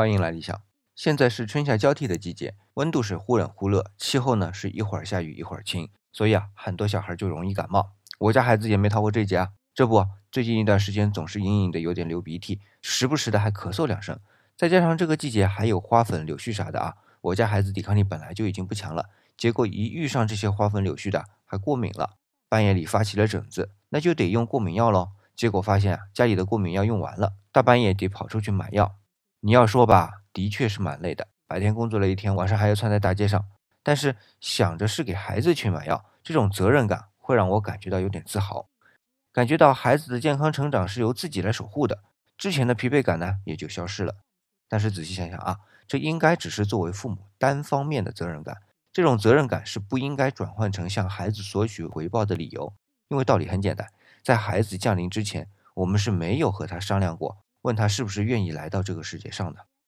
欢迎来理想。现在是春夏交替的季节，温度是忽冷忽热，气候呢是一会儿下雨一会儿晴，所以啊，很多小孩就容易感冒。我家孩子也没逃过这劫啊。这不，最近一段时间总是隐隐的有点流鼻涕，时不时的还咳嗽两声。再加上这个季节还有花粉、柳絮啥的啊，我家孩子抵抗力本来就已经不强了，结果一遇上这些花粉、柳絮的，还过敏了，半夜里发起了疹子，那就得用过敏药喽。结果发现啊，家里的过敏药用完了，大半夜得跑出去买药。你要说吧，的确是蛮累的，白天工作了一天，晚上还要窜在大街上。但是想着是给孩子去买药，这种责任感会让我感觉到有点自豪，感觉到孩子的健康成长是由自己来守护的，之前的疲惫感呢也就消失了。但是仔细想想啊，这应该只是作为父母单方面的责任感，这种责任感是不应该转换成向孩子索取回报的理由，因为道理很简单。在孩子降临之前，我们是没有和他商量过，问他是不是愿意来到这个世界上的。